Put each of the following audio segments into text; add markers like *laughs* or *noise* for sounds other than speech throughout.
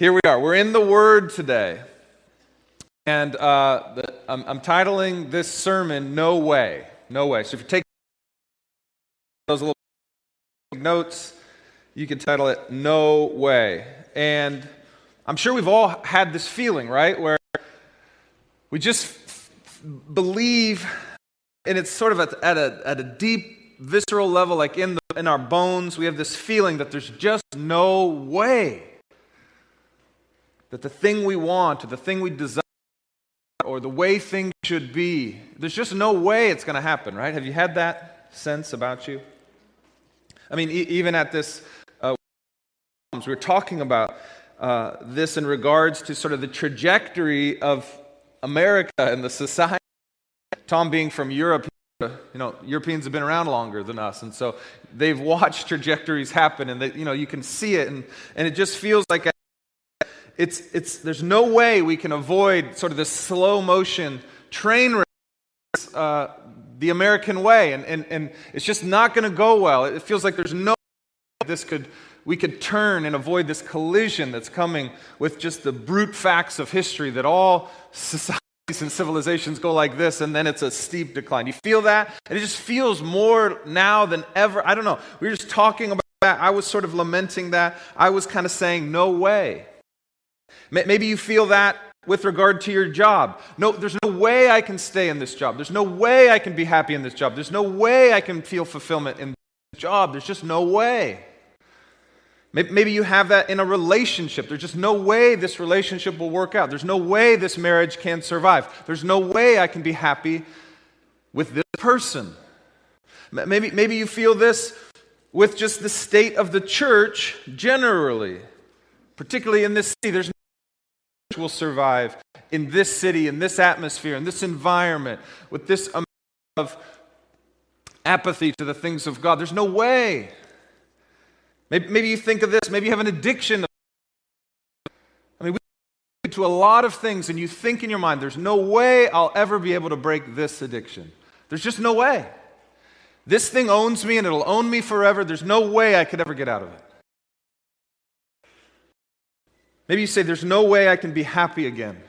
Here we are. We're in the Word today. And uh, the, I'm, I'm, titling this sermon, No Way. No Way. So if you take those little notes, you can title it No Way. And I'm sure we've all had this feeling, right? Where we just f- believe, and it's sort of at, at, a, at a deep, visceral level, like in, the, in our bones, we have this feeling that there's just no way that the thing we want or the thing we desire or the way things should be, there's just no way it's going to happen, right? Have you had that sense about you? I mean, e- even at this, uh, we're talking about uh, this in regards to sort of the trajectory of America and the society. Tom being from Europe, you know, Europeans have been around longer than us, and so they've watched trajectories happen, and they, you know, you can see it, and, and it just feels like it's, it's, there's no way we can avoid sort of this slow motion train race, uh, the American way. And, and, and it's just not going to go well. It feels like there's no way this could, we could turn and avoid this collision that's coming with just the brute facts of history that all societies and civilizations go like this, and then it's a steep decline. You feel that? And it just feels more now than ever. I don't know. We were just talking about that. I was sort of lamenting that. I was kind of saying, no way. Maybe you feel that with regard to your job. No, there's no way I can stay in this job. There's no way I can be happy in this job. There's no way I can feel fulfillment in this job. There's just no way. Maybe you have that in a relationship. There's just no way this relationship will work out. There's no way this marriage can survive. There's no way I can be happy with this person. Maybe, maybe you feel this with just the state of the church generally, particularly in this city. There's will survive in this city, in this atmosphere, in this environment, with this amount of apathy to the things of God. There's no way. Maybe, maybe you think of this, maybe you have an addiction. I mean, we to a lot of things, and you think in your mind, there's no way I'll ever be able to break this addiction. There's just no way. This thing owns me and it'll own me forever. There's no way I could ever get out of it. Maybe you say, There's no way I can be happy again.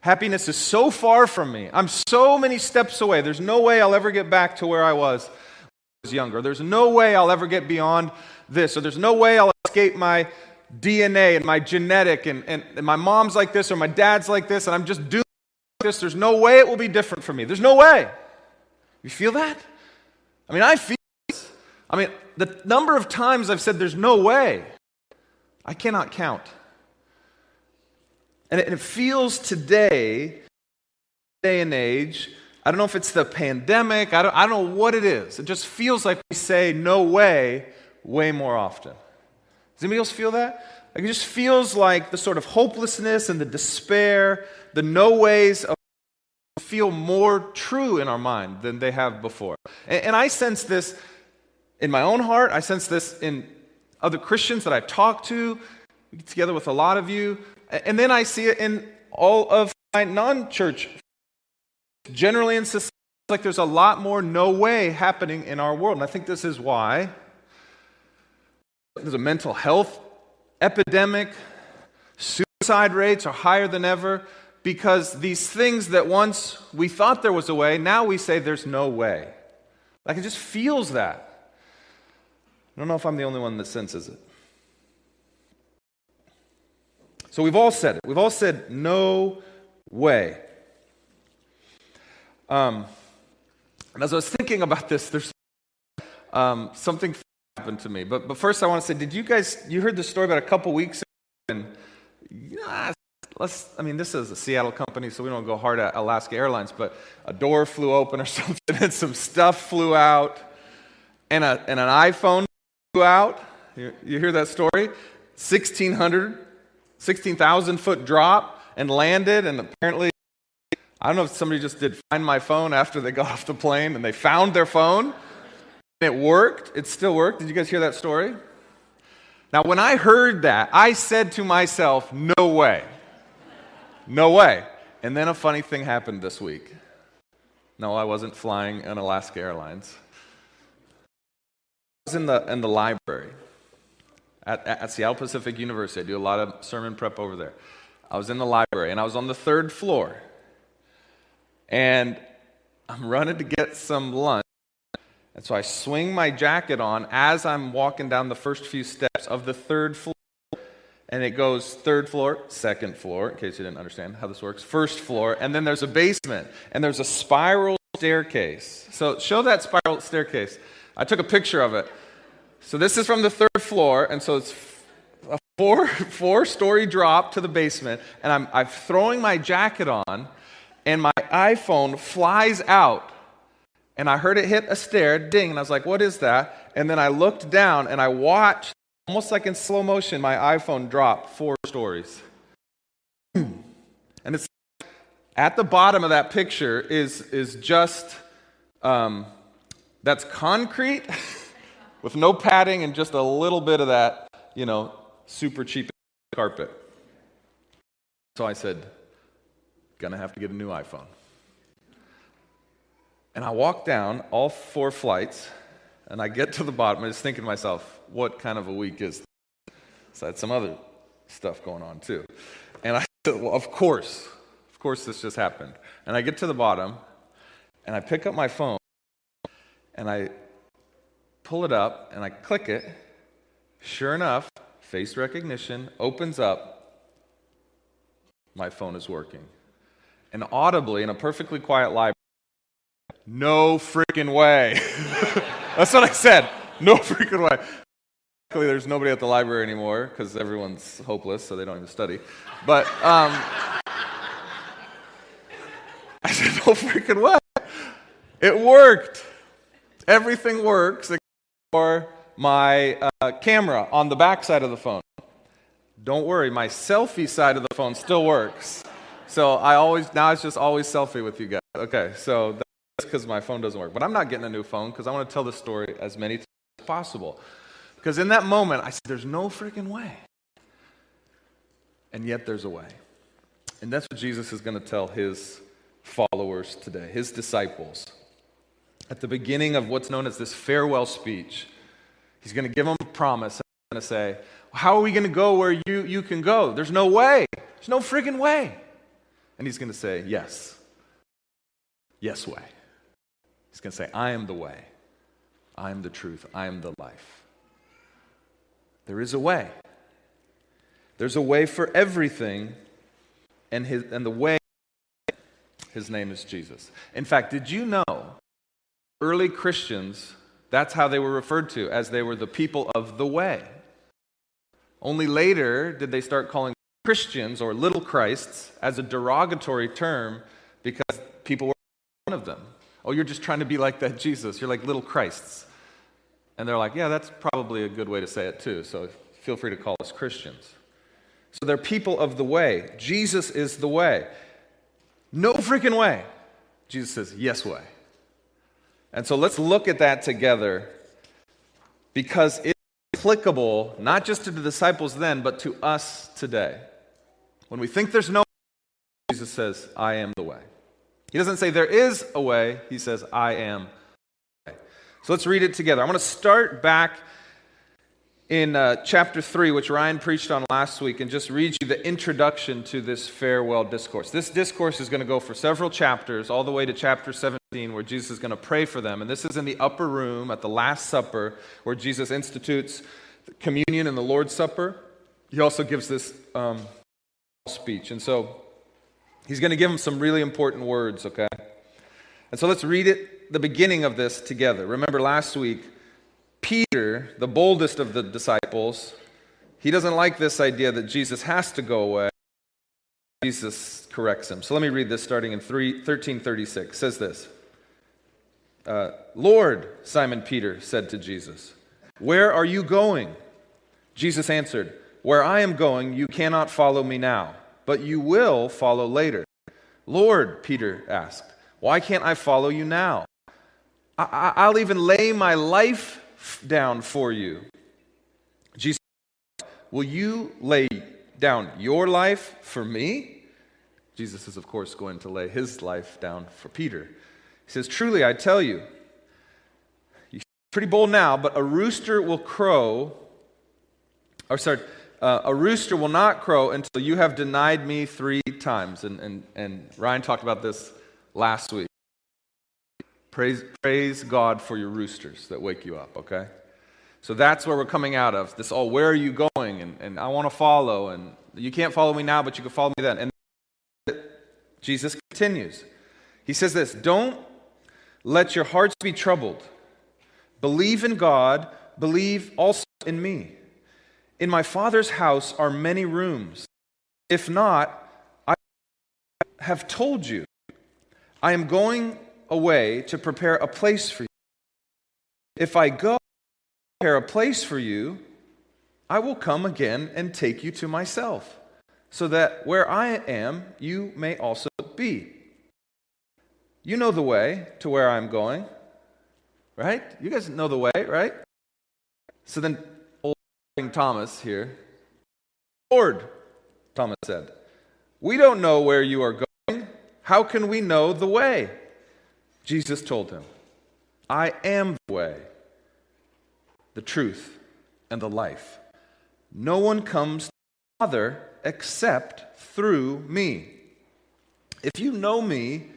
Happiness is so far from me. I'm so many steps away. There's no way I'll ever get back to where I was when I was younger. There's no way I'll ever get beyond this. Or there's no way I'll escape my DNA and my genetic. And, and, and my mom's like this or my dad's like this. And I'm just doing this. There's no way it will be different for me. There's no way. You feel that? I mean, I feel this. I mean, the number of times I've said there's no way, I cannot count. And it, feels today, day and age, I don't know if it's the pandemic, I don't, I don't know what it is. It just feels like we say no way way more often. Does anybody else feel that? Like it just feels like the sort of hopelessness and the despair, the no ways of feel more true in our mind than they have before. And, and I sense this in my own heart. I sense this in other Christians that I've talked to, together with a lot of you. And then I see it in all of my non church. Generally in society, like there's a lot more no way happening in our world. And I think this is why there's a mental health epidemic. Suicide rates are higher than ever because these things that once we thought there was a way, now we say there's no way. Like it just feels that. I don't know if I'm the only one that senses it. So we've all said it. We've all said, no way. Um, and as I was thinking about this, there's um, something happened to me. But, but first, I want to say, did you guys, you heard the story about a couple weeks ago? And, let's, I mean, this is a Seattle company, so we don't go hard at Alaska Airlines, but a door flew open or *laughs* something, and some stuff flew out, and, a, and an iPhone flew out. You, you hear that story? 1,600 16,000 foot drop and landed. And apparently, I don't know if somebody just did find my phone after they got *laughs* off the plane and they found their phone. And it worked. It still worked. Did you guys hear that story? Now, when I heard that, I said to myself, no way. No way. And then a funny thing happened this week. No, I wasn't flying on Alaska Airlines. I was in the, in the library at, at Seattle Pacific University. I do a lot of sermon prep over there. I was in the library and I was on the third floor. And I'm running to get some lunch. And so I swing my jacket on as I'm walking down the first few steps of the third floor. And it goes third floor, second floor, in case you didn't understand how this works, first floor, and then there's a basement, and there's a spiral staircase. So show that spiral staircase. I took a picture of it. So this is from the third floor, and so it's a four, *laughs* four story drop to the basement, and I'm, I'm throwing my jacket on, and my iPhone flies out. And I heard it hit a stair, ding, and I was like, what is that? And then I looked down and I watched, almost like in slow motion, my iPhone drop four stories. *clears throat* and it's at the bottom of that picture is, is just, um, that's concrete *laughs* with no padding and just a little bit of that, you know, super cheap carpet. So I said, gonna have to get a new iPhone. And I walk down all four flights, and I get to the bottom. I was thinking to myself, what kind of a week is this? So I had some other stuff going on too. And I said, well, of course, of course this just happened. And I get to the bottom, and I pick up my phone, and I pull it up, and I click it. Sure enough, face recognition opens up. My phone is working. And audibly, in a perfectly quiet library, no freaking way. *laughs* That's what I said. No freaking way. Luckily, there's nobody at the library anymore because everyone's hopeless, so they don't even study. But um, *laughs* I said, no freaking way. It worked. Everything works for my uh, camera on the back side of the phone. Don't worry, my selfie side of the phone still works. So I always, now it's just always selfie with you guys. Okay, so that's because my phone doesn't work. But I'm not getting a new phone because I want to tell the story as many times as possible. Because in that moment, I said, there's no freaking way. And yet there's a way. And that's what Jesus is going to tell his followers today, his disciples. At the beginning of what's known as this farewell speech, he's going to give them a promise. And he's going to say, How are we going to go where you, you can go? There's no way. There's no freaking way. And he's going to say, Yes. Yes, way. He's going to say, I am the way, I am the truth, I am the life. There is a way. There's a way for everything, and, his, and the way, his name is Jesus. In fact, did you know early Christians, that's how they were referred to, as they were the people of the way? Only later did they start calling Christians or little Christs as a derogatory term because people were one of them. Oh, you're just trying to be like that Jesus. You're like little Christs. And they're like, yeah, that's probably a good way to say it too. So feel free to call us Christians. So they're people of the way. Jesus is the way. No freaking way. Jesus says, yes, way. And so let's look at that together because it's applicable not just to the disciples then, but to us today. When we think there's no way, Jesus says, I am the way. He doesn't say there is a way, he says, I am. So let's read it together. I'm going to start back in uh, chapter 3, which Ryan preached on last week, and just read you the introduction to this farewell discourse. This discourse is going to go for several chapters, all the way to chapter 17, where Jesus is going to pray for them. And this is in the upper room at the Last Supper, where Jesus institutes communion and the Lord's Supper. He also gives this um, speech. And so He's going to give them some really important words, okay? And so let's read it, the beginning of this together. Remember last week, Peter, the boldest of the disciples, he doesn't like this idea that Jesus has to go away. Jesus corrects him. So let me read this starting in 3, 1336. It says this uh, Lord, Simon Peter said to Jesus, Where are you going? Jesus answered, Where I am going, you cannot follow me now but you will follow later. Lord, Peter asked, why can't I follow you now? I- will even lay my life down for you. Jesus, will you lay down your life for me? Jesus is, of course, going to lay his life down for Peter. He says, Truly, I tell you, you're pretty bold now, but a rooster will crow or sorry, uh, a rooster will not crow until you have denied me three times. And, and, and Ryan talked about this last week. Praise, praise God for your roosters that wake you up, okay? So that's where we're coming out of. This all, where are you going? And, and I want to follow. And you can't follow me now, but you can follow me then. And Jesus continues. He says this Don't let your hearts be troubled. Believe in God, believe also in me. In my Father's house are many rooms. If not, I have told you, I am going away to prepare a place for you. If I go prepare a place for you, I will come again and take you to myself, so that where I am, you may also be. You know the way to where I'm going, right? You guys know the way, right? So then old Thomas here. Lord, Thomas said, we don't know where you are going. How can we know the way? Jesus told him, I am the way, the truth, and the life. No one comes to the Father except through me. If you know me,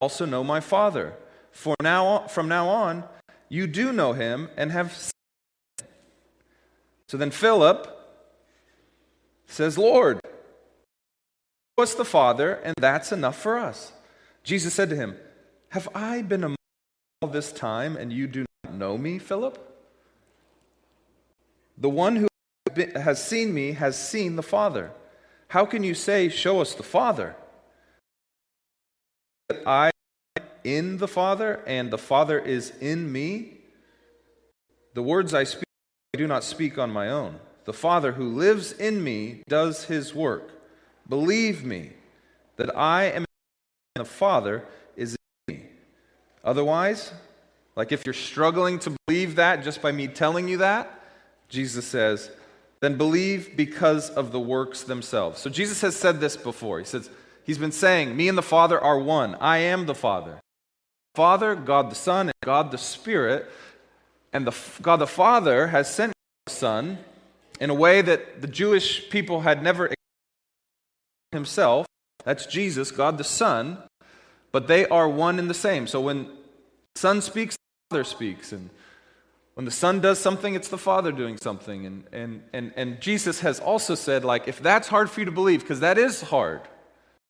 also know my Father. For now, from now on, you do know him and have seen him. so then Philip says, Lord, show us the Father, and that's enough for us. Jesus said to him, Have I been among all this time, and you do not know me, Philip? The one who has seen me has seen the Father. How can you say, Show us the Father? That I am in the Father, and the Father is in me? The words I speak I do not speak on my own. The Father who lives in me does his work. Believe me that I am in the Father. Otherwise, like if you're struggling to believe that just by me telling you that, Jesus says, then believe because of the works themselves. So Jesus has said this before. He says, He's been saying, Me and the Father are one. I am the Father. Father, God the Son, and God the Spirit and the, God the Father has sent the Son in a way that the Jewish people had never experienced himself. That's Jesus, God the Son. But they are one and the same. So when Son speaks, the Father speaks. And when the Son does something, it's the Father doing something. And, and, and, and Jesus has also said, like, if that's hard for you to believe, because that is hard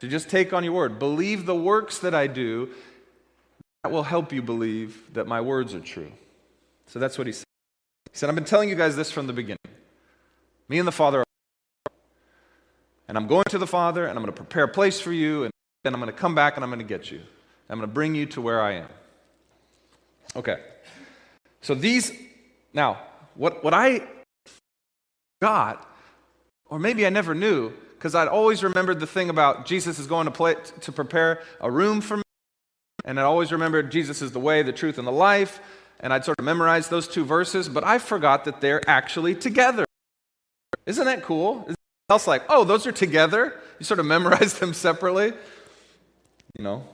to just take on your word, believe the works that I do, that will help you believe that my words are true. So that's what he said. He said, I've been telling you guys this from the beginning. Me and the Father are. And I'm going to the Father, and I'm going to prepare a place for you, and then I'm going to come back and I'm going to get you. I'm going to bring you to where I am. Okay. So these, now, what, what I got, or maybe I never knew, because I'd always remembered the thing about Jesus is going to, play, to prepare a room for me, and I always remembered Jesus is the way, the truth, and the life, and I'd sort of memorize those two verses, but I forgot that they're actually together. Isn't that cool? Is else like, oh, those are together? You sort of memorize *laughs* them separately. You know,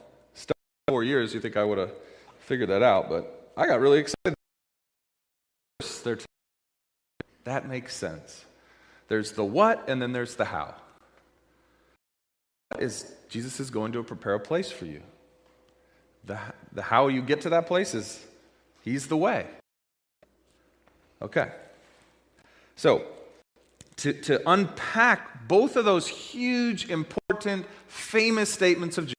four years, you think I would have figured that out, but I got really excited. That makes sense. There's the what, and then there's the how. Is Jesus is going to prepare a place for you. The, the how you get to that place is He's the way. Okay. So, to, to unpack both of those huge, important, famous statements of Jesus,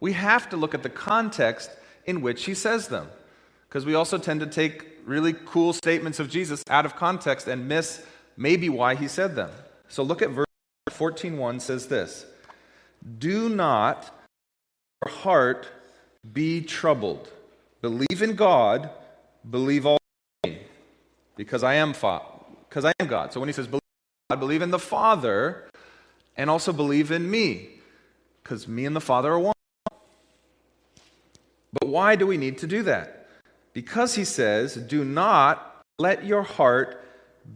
we have to look at the context in which he says them. Because we also tend to take really cool statements of Jesus out of context and miss maybe why he said them. So look at verse 14:1 says this. Do not your heart be troubled. Believe in God, believe all me, because I am because I am God. So when he says believe God, believe in the Father, and also believe in me, because me and the Father are one. But why do we need to do that? Because he says, do not let your heart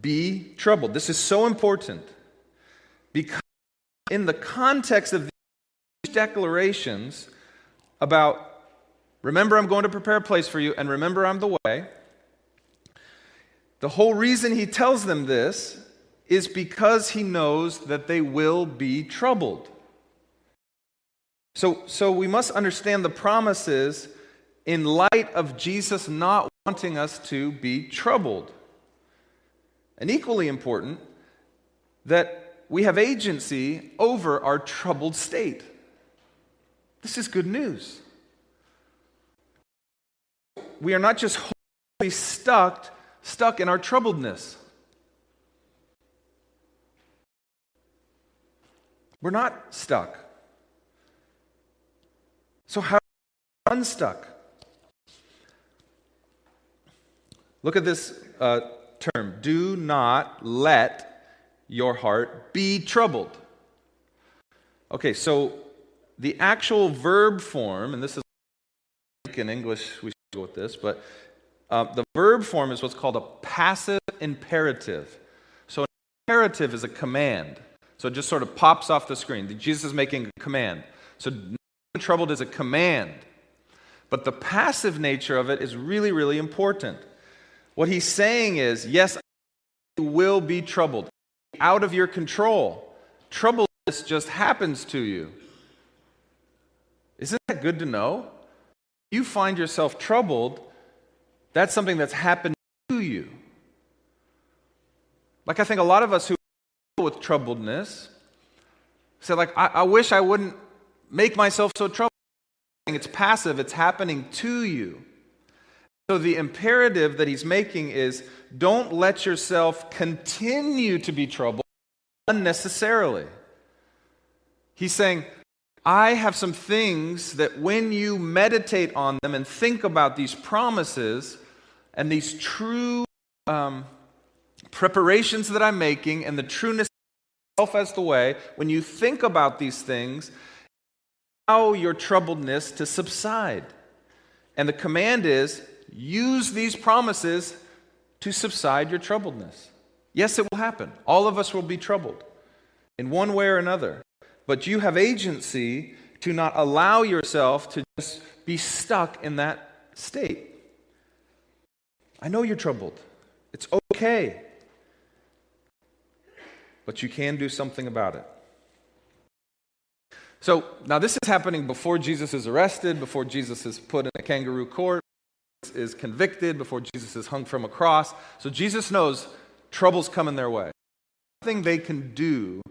be troubled. This is so important. Because in the context of these declarations about Remember, I'm going to prepare a place for you, and remember, I'm the way. The whole reason he tells them this is because he knows that they will be troubled. So, so we must understand the promises in light of Jesus not wanting us to be troubled. And equally important, that we have agency over our troubled state. This is good news. We are not just wholly stuck, stuck in our troubledness. We're not stuck. So, how unstuck? Look at this uh, term do not let your heart be troubled. Okay, so the actual verb form, and this is in English, we go with this, but uh, the verb form is what's called a passive imperative. So, an imperative is a command. So, it just sort of pops off the screen. Jesus is making a command. So, troubled is a command. But the passive nature of it is really, really important. What he's saying is, yes, you will be troubled. Out of your control. Troubledness just happens to you. Isn't that good to know? You find yourself troubled, that's something that's happened to you. Like I think a lot of us who deal with troubledness say, like, I, I wish I wouldn't make myself so troubled. It's passive, it's happening to you. So the imperative that he's making is don't let yourself continue to be troubled unnecessarily. He's saying, I have some things that when you meditate on them and think about these promises and these true um, preparations that I'm making and the trueness of myself as the way, when you think about these things, allow your troubledness to subside. And the command is use these promises to subside your troubledness. Yes, it will happen. All of us will be troubled in one way or another. But you have agency to not allow yourself to just be stuck in that state. I know you're troubled. It's okay. But you can do something about it. So now this is happening before Jesus is arrested, before Jesus is put in a kangaroo court is convicted, before Jesus is hung from a cross. So Jesus knows trouble's coming their way. Nothing they can do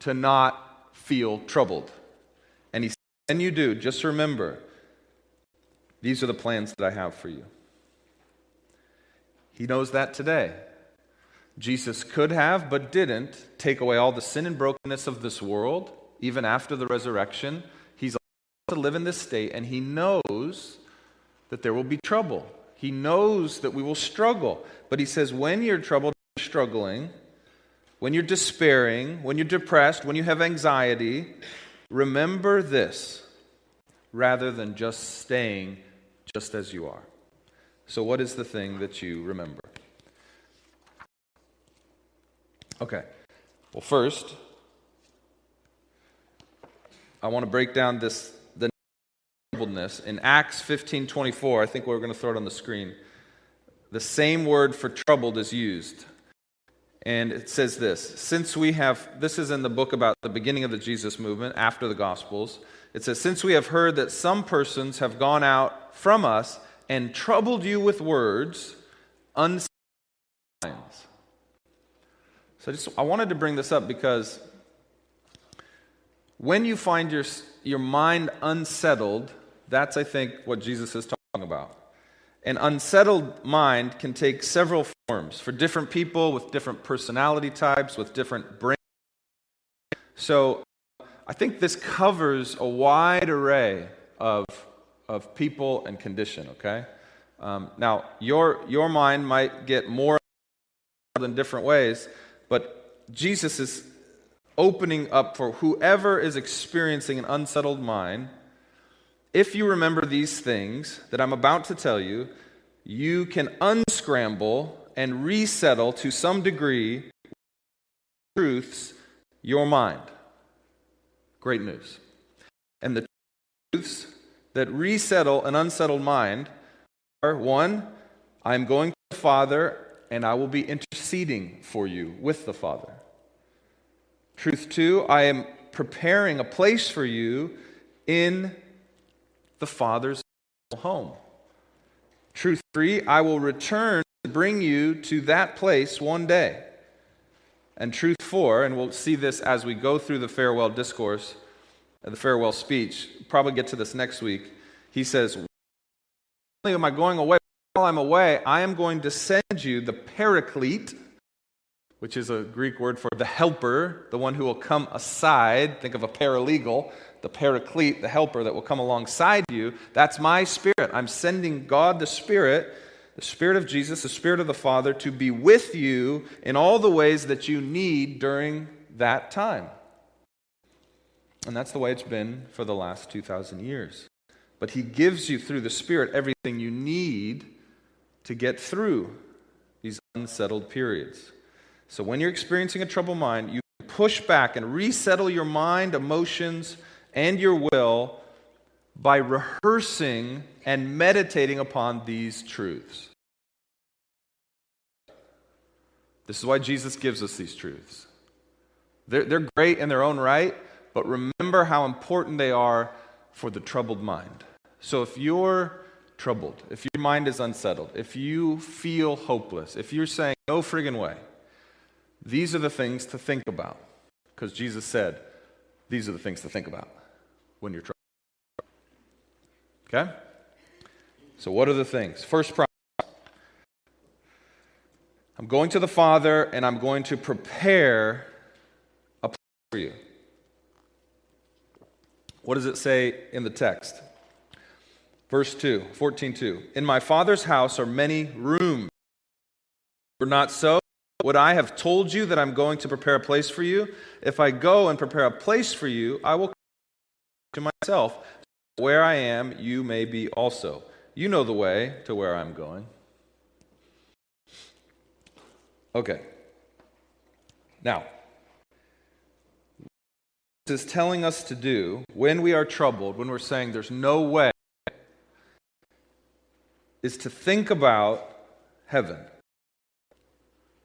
to not feel troubled. And he said, When you do, just remember, these are the plans that I have for you. He knows that today. Jesus could have, but didn't, take away all the sin and brokenness of this world, even after the resurrection. He's allowed to live in this state, and he knows that there will be trouble. He knows that we will struggle. But he says, when you're troubled, struggling, when you're despairing, when you're depressed, when you have anxiety, remember this rather than just staying just as you are. So, what is the thing that you remember? Okay. Well, first, I want to break down this the troubledness. In Acts 15 24, I think we're going to throw it on the screen. The same word for troubled is used. And it says this Since we have, this is in the book about the beginning of the Jesus movement after the Gospels. It says, Since we have heard that some persons have gone out from us and troubled you with words, unseen So I just I wanted to bring this up because when you find your, your mind unsettled, that's, I think, what Jesus is talking about. An unsettled mind can take several forms for different people with different personality types, with different brain. So I think this covers a wide array of, of people and condition, okay? Um, now, your, your mind might get more in different ways, but Jesus is opening up for whoever is experiencing an unsettled mind if you remember these things that I'm about to tell you, you can unscramble and resettle to some degree truths your mind. Great news. And the truths that resettle an unsettled mind are one, I'm going to the Father and I will be interceding for you with the Father. Truth two, I am preparing a place for you in the Father's home. Truth three, I will return to bring you to that place one day. And truth four, and we'll see this as we go through the farewell discourse, the farewell speech, probably get to this next week. He says, "Only Am I going away? While I'm away, I am going to send you the paraclete, which is a Greek word for the helper, the one who will come aside. Think of a paralegal, the paraclete, the helper that will come alongside you. That's my spirit. I'm sending God the Spirit, the Spirit of Jesus, the Spirit of the Father, to be with you in all the ways that you need during that time. And that's the way it's been for the last 2,000 years. But He gives you through the Spirit everything you need to get through these unsettled periods. So when you're experiencing a troubled mind, you push back and resettle your mind, emotions, and your will by rehearsing and meditating upon these truths. This is why Jesus gives us these truths. They're, they're great in their own right, but remember how important they are for the troubled mind. So if you're troubled, if your mind is unsettled, if you feel hopeless, if you're saying, no friggin' way, these are the things to think about. Because Jesus said, these are the things to think about when you're troubled. Okay? So, what are the things? First promise I'm going to the Father and I'm going to prepare a place for you. What does it say in the text? Verse 2, 14 2. In my Father's house are many rooms. Were not so, would I have told you that I'm going to prepare a place for you? If I go and prepare a place for you, I will come to myself. Where I am, you may be also. You know the way to where I'm going. Okay. Now, this is telling us to do when we are troubled, when we're saying there's no way is to think about heaven,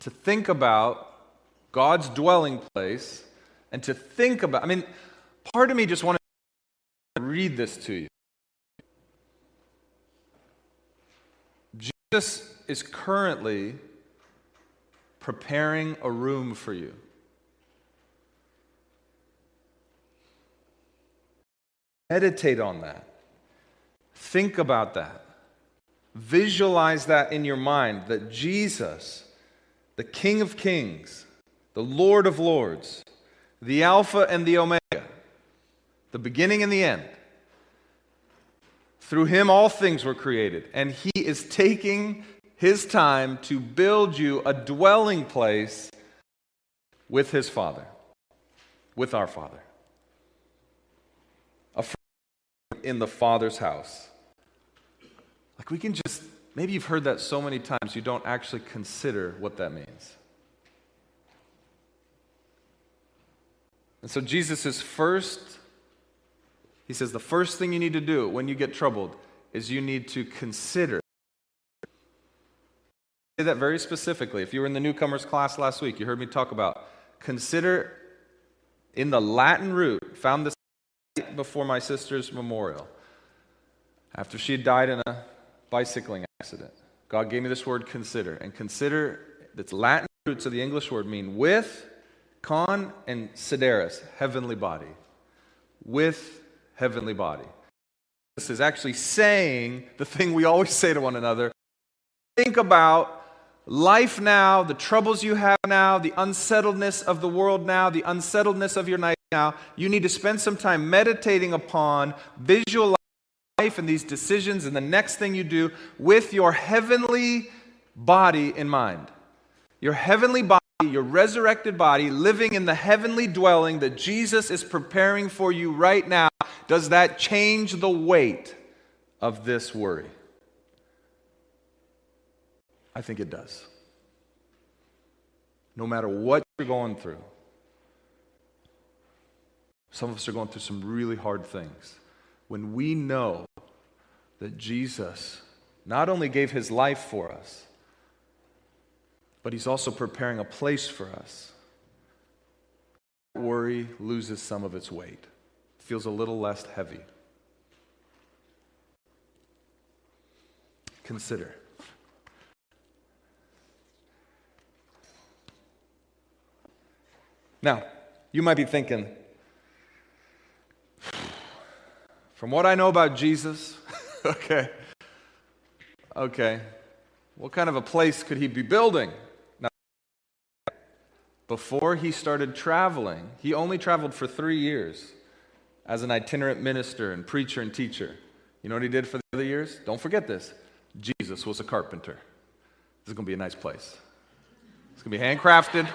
to think about God's dwelling place, and to think about, I mean, part of me just wanted to read this to you. Jesus is currently preparing a room for you. Meditate on that. Think about that. Visualize that in your mind that Jesus, the King of Kings, the Lord of Lords, the Alpha and the Omega, the beginning and the end, through him all things were created. And he is taking his time to build you a dwelling place with his Father, with our Father. A in the Father's house. Like we can just, maybe you've heard that so many times you don't actually consider what that means. And so Jesus is first, he says, the first thing you need to do when you get troubled is you need to consider. I say that very specifically. If you were in the newcomers class last week, you heard me talk about consider in the Latin root, found this before my sister's memorial. After she died in a bicycling accident. God gave me this word consider. And consider, its Latin roots of the English word mean with, con, and sideris, heavenly body. With heavenly body. This is actually saying the thing we always say to one another. Think about life now, the troubles you have now, the unsettledness of the world now, the unsettledness of your night now. You need to spend some time meditating upon, visualizing life and these decisions and the next thing you do with your heavenly body in mind. Your heavenly body, your resurrected body, living in the heavenly dwelling that Jesus is preparing for you right now, does that change the weight of this worry? I think it does. No matter what you're going through, some of us are going through some really hard things when we know that Jesus not only gave his life for us, but He's also preparing a place for us. Worry loses some of its weight, feels a little less heavy. Consider. Now, you might be thinking, from what I know about Jesus, *laughs* okay, okay, what kind of a place could he be building? Now, before he started traveling, he only traveled for three years as an itinerant minister and preacher and teacher. You know what he did for the other years? Don't forget this. Jesus was a carpenter. This is going to be a nice place. It's going to be handcrafted.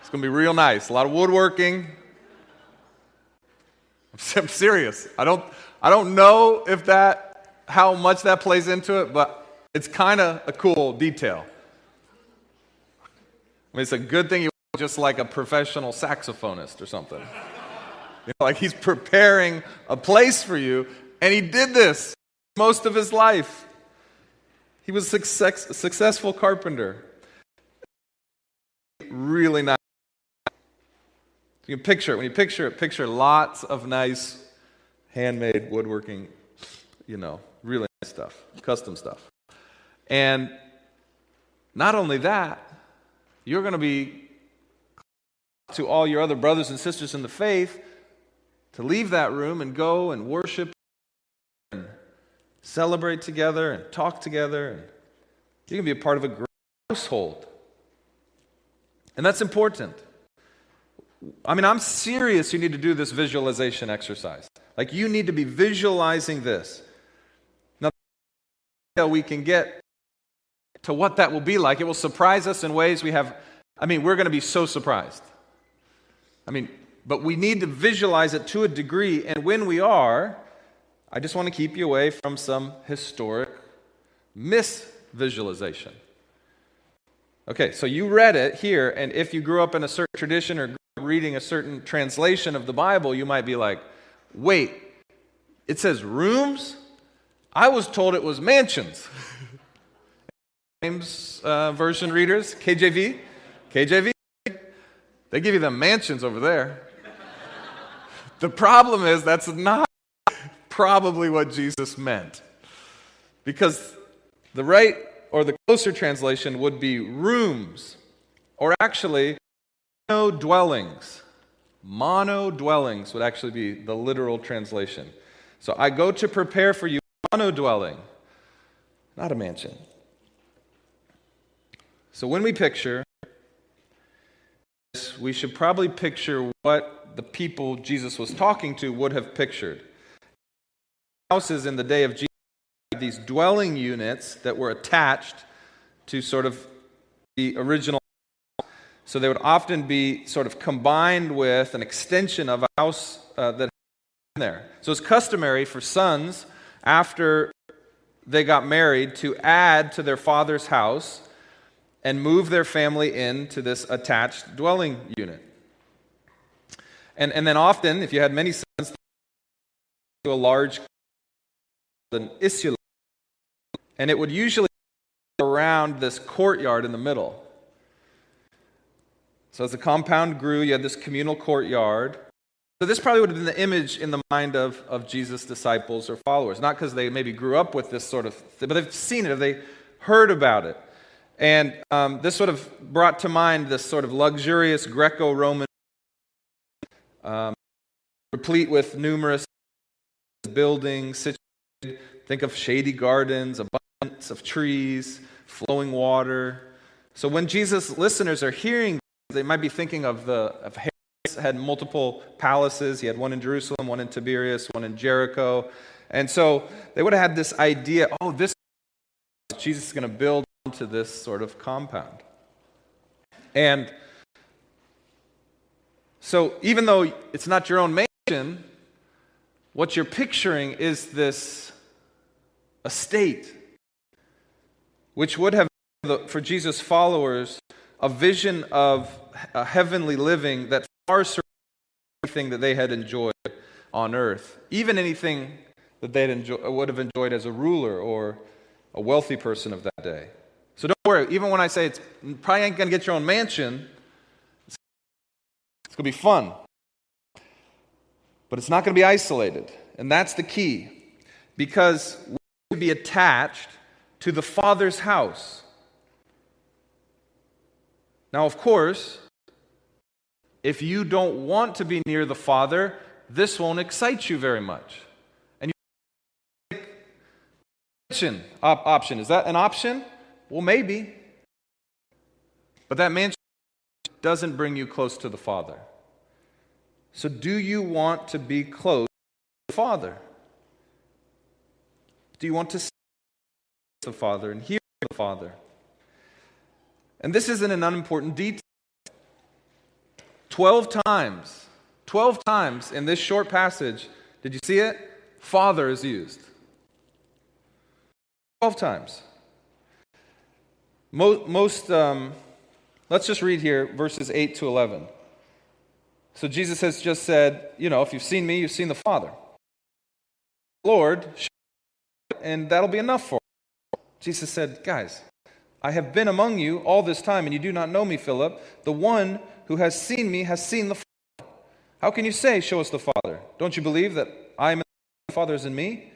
It's going to be real nice. A lot of woodworking. *laughs* I'm serious. I don't, I don't know if that, how much that plays into it, but it's kind of a cool detail. I mean, it's a good thing you just like a professional saxophonist or something. *laughs* You know, like he's preparing a place for you, and he did this most of his life. He was a success, successful carpenter. Really nice. You can picture it. When you picture it, picture lots of nice handmade woodworking, you know, really nice stuff, custom stuff. And not only that, you're going to be to all your other brothers and sisters in the faith to leave that room and go and worship and celebrate together and talk together. And you can be a part of a great household. And that's important. I mean, I'm serious you need to do this visualization exercise. Like, you need to be visualizing this. Now, we can get to what that will be like. It will surprise us in ways we have, I mean, we're going to be so surprised. I mean, but we need to visualize it to a degree, and when we are, I just want to keep you away from some historic misvisualization. Okay, so you read it here, and if you grew up in a certain tradition or reading a certain translation of the Bible, you might be like, wait, it says rooms? I was told it was mansions. *laughs* James uh, version readers, KJV, KJV, they give you the mansions over there. *laughs* the problem is that's not probably what Jesus meant. Because the right or the closer translation would be rooms, or actually mono dwellings. Mono dwellings would actually be the literal translation. So I go to prepare for you mono dwelling, not a mansion. So when we picture this, we should probably picture what the people Jesus was talking to would have pictured. Houses in the day of Jesus, these dwelling units that were attached to sort of the original so they would often be sort of combined with an extension of a house uh, that there. So it's customary for sons after they got married to add to their father's house and move their family into this attached dwelling unit. And, and then often, if you had many sons, to a large an insula, and it would usually around this courtyard in the middle. So as the compound grew, you had this communal courtyard. So this probably would have been the image in the mind of, of Jesus' disciples or followers. Not because they maybe grew up with this sort of thing, but they've seen it, have they heard about it. And um, this sort of brought to mind this sort of luxurious Greco Roman, um, replete with numerous buildings, situated, think of shady gardens, abundance of trees, flowing water. So when Jesus' listeners are hearing they might be thinking of the of Herod had multiple palaces. He had one in Jerusalem, one in Tiberias, one in Jericho. And so they would have had this idea, oh, this Jesus is going to build onto this sort of compound. And so even though it's not your own mansion, what you're picturing is this estate, which would have, for Jesus' followers, a vision of a heavenly living that far surpassed everything that they had enjoyed on earth, even anything that they enjoy, would have enjoyed as a ruler or a wealthy person of that day. So don't worry, even when I say it's probably ain't going to get your own mansion, it's going to be fun. But it's not going to be isolated. And that's the key. Because we be attached to the Father's house. Now, of course, if you don't want to be near the Father, this won't excite you very much. And you mansion option. Is that an option? Well, maybe. But that mansion doesn't bring you close to the Father. So, do you want to be close to the Father? Do you want to see the Father and hear the Father? And this isn't an unimportant detail. Twelve times, twelve times in this short passage, did you see it? Father is used. Twelve times. Most, most um, let's just read here verses 8 to 11. So Jesus has just said, you know, if you've seen me, you've seen the Father. Lord, and that'll be enough for you. Jesus said, guys, I have been among you all this time, and you do not know me, Philip. The one who has seen me has seen the Father. How can you say, Show us the Father? Don't you believe that I am in the Father is in me?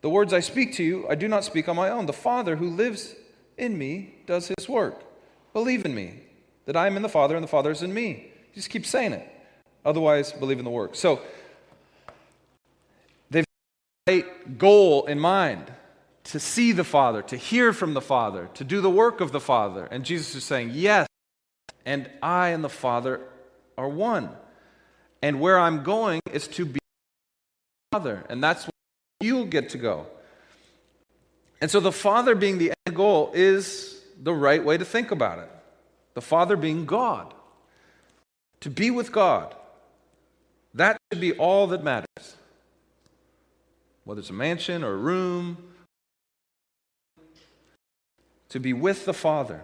The words I speak to you, I do not speak on my own. The Father who lives in me does his work. Believe in me, that I am in the Father and the Father is in me. Just keep saying it. Otherwise, believe in the work. So, they've got a goal in mind to see the Father, to hear from the Father, to do the work of the Father. And Jesus is saying, Yes, and I and the Father are one. And where I'm going is to be Father, and that's where you'll get to go. And so the Father being the end goal is the right way to think about it. The Father being God. To be with God. That should be all that matters. Whether it's a mansion or a room, to be with the Father.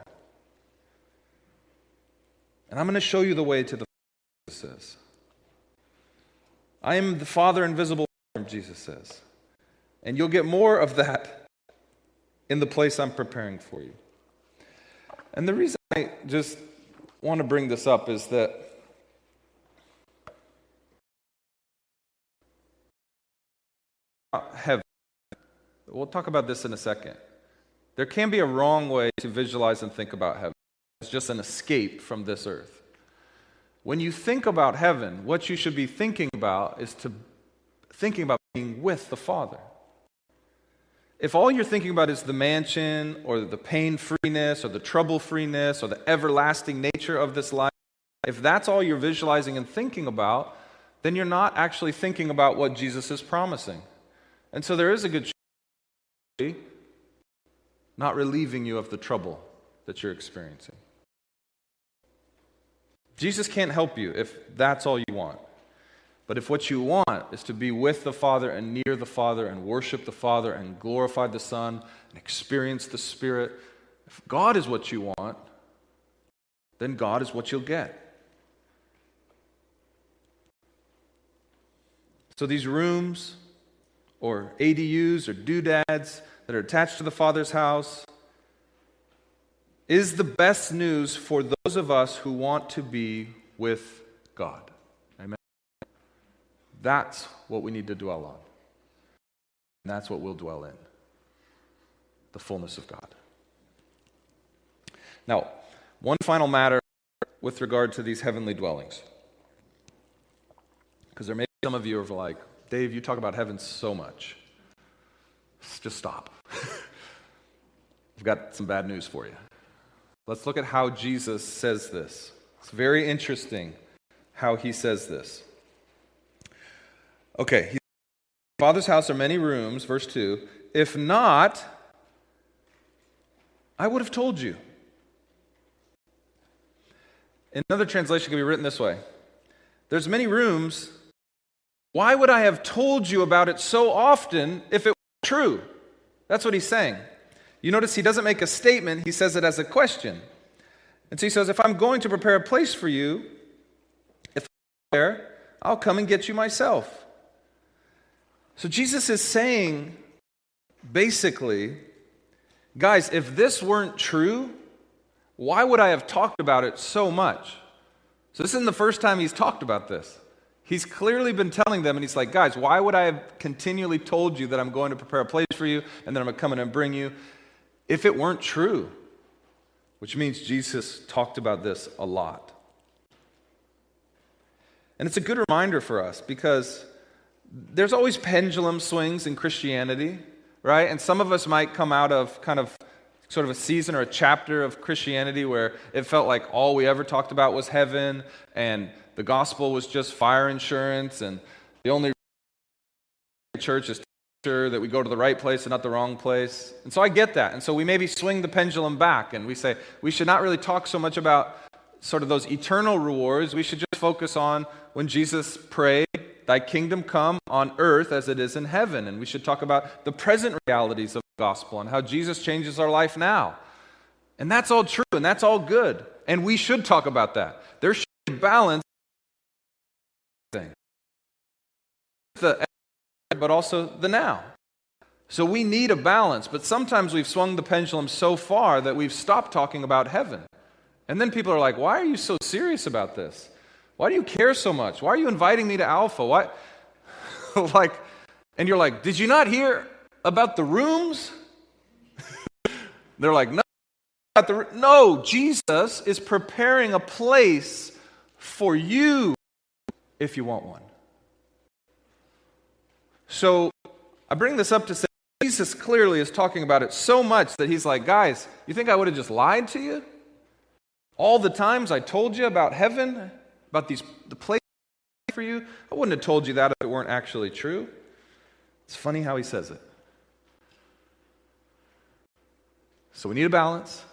And I'm going to show you the way to the Father, Jesus says. I am the Father invisible, Jesus says. And you'll get more of that in the place I'm preparing for you. And the reason I just want to bring this up is that uh, heaven. We'll talk about this in a second. There can be a wrong way to visualize and think about heaven. It's just an escape from this earth. When you think about heaven, what you should be thinking about is to thinking about being with the Father. If all you're thinking about is the mansion or the pain freeness or the trouble freeness or the everlasting nature of this life, if that's all you're visualizing and thinking about, then you're not actually thinking about what Jesus is promising. And so there is a good not relieving you of the trouble that you're experiencing. Jesus can't help you if that's all you want. But if what you want is to be with the Father and near the Father and worship the Father and glorify the Son and experience the Spirit, if God is what you want, then God is what you'll get. So these rooms or ADUs or doodads that are attached to the Father's house is the best news for those of us who want to be with God. Amen. That's what we need to dwell on. And that's what we'll dwell in the fullness of God. Now, one final matter with regard to these heavenly dwellings. Because there may be some of you who are like, Dave, you talk about heaven so much. Just stop. *laughs* I've got some bad news for you. Let's look at how Jesus says this. It's very interesting how he says this. Okay, he, Father's house are many rooms, verse 2. If not, I would have told you. Another translation can be written this way There's many rooms. Why would I have told you about it so often if it were true? That's what he's saying. You notice he doesn't make a statement, he says it as a question. And so he says, If I'm going to prepare a place for you, if I'm there, I'll come and get you myself. So Jesus is saying, basically, Guys, if this weren't true, why would I have talked about it so much? So, this isn't the first time he's talked about this. He's clearly been telling them, and he's like, guys, why would I have continually told you that I'm going to prepare a place for you and that I'm going to come in and bring you if it weren't true? Which means Jesus talked about this a lot. And it's a good reminder for us because there's always pendulum swings in Christianity, right? And some of us might come out of kind of sort of a season or a chapter of Christianity where it felt like all we ever talked about was heaven and the gospel was just fire insurance and the only church is sure that we go to the right place and not the wrong place. And so I get that. And so we maybe swing the pendulum back and we say we should not really talk so much about sort of those eternal rewards. We should just focus on when Jesus prayed, Thy kingdom come on earth as it is in heaven. And we should talk about the present realities of the gospel and how Jesus changes our life now. And that's all true and that's all good. And we should talk about that. There should be balance. The but also the now. So we need a balance, but sometimes we've swung the pendulum so far that we've stopped talking about heaven. And then people are like, why are you so serious about this? Why do you care so much? Why are you inviting me to Alpha? Why? *laughs* like, and you're like, did you not hear about the rooms? *laughs* They're like, no, no, Jesus is preparing a place for you if you want one. So I bring this up to say Jesus clearly is talking about it so much that he's like, guys, you think I would have just lied to you? All the times I told you about heaven, about these the place for you, I wouldn't have told you that if it weren't actually true. It's funny how he says it. So we need a balance,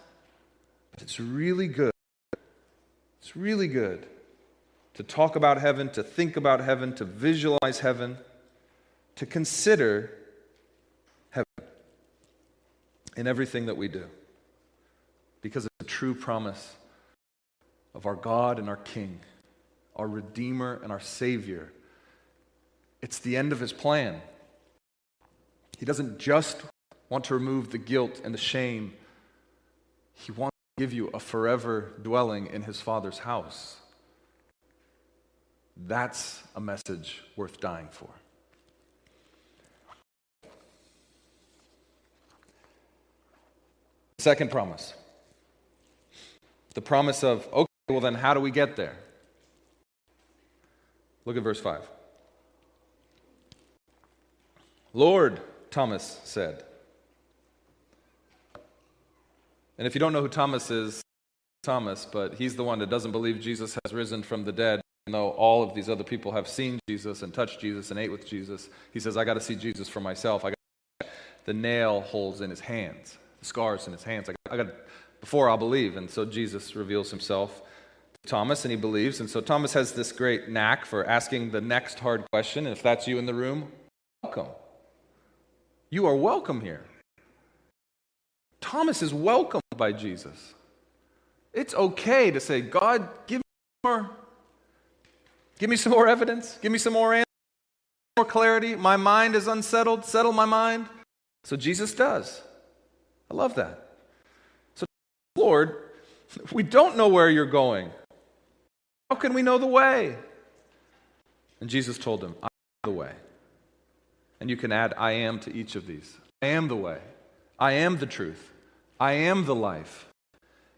but it's really good. It's really good to talk about heaven, to think about heaven, to visualize heaven, to consider heaven in everything that we do. Because it's a true promise of our God and our King, our Redeemer and our Savior. It's the end of His plan. He doesn't just want to remove the guilt and the shame, He wants to give you a forever dwelling in His Father's house. That's a message worth dying for. Second promise the promise of, okay, well, then how do we get there? Look at verse 5. Lord, Thomas said. And if you don't know who Thomas is, Thomas, but he's the one that doesn't believe Jesus has risen from the dead, even though all of these other people have seen Jesus and touched Jesus and ate with Jesus. He says, I got to see Jesus for myself. I got the nail holes in his hands, the scars in his hands. I got before I'll believe. And so Jesus reveals himself Thomas and he believes. And so Thomas has this great knack for asking the next hard question. And if that's you in the room, welcome. You are welcome here. Thomas is welcomed by Jesus. It's okay to say, God, give me more. Give me some more evidence. Give me some more answers, more clarity. My mind is unsettled. Settle my mind. So Jesus does. I love that. So, Lord, *laughs* we don't know where you're going. How can we know the way? And Jesus told him, I am the way. And you can add, I am to each of these. I am the way. I am the truth. I am the life.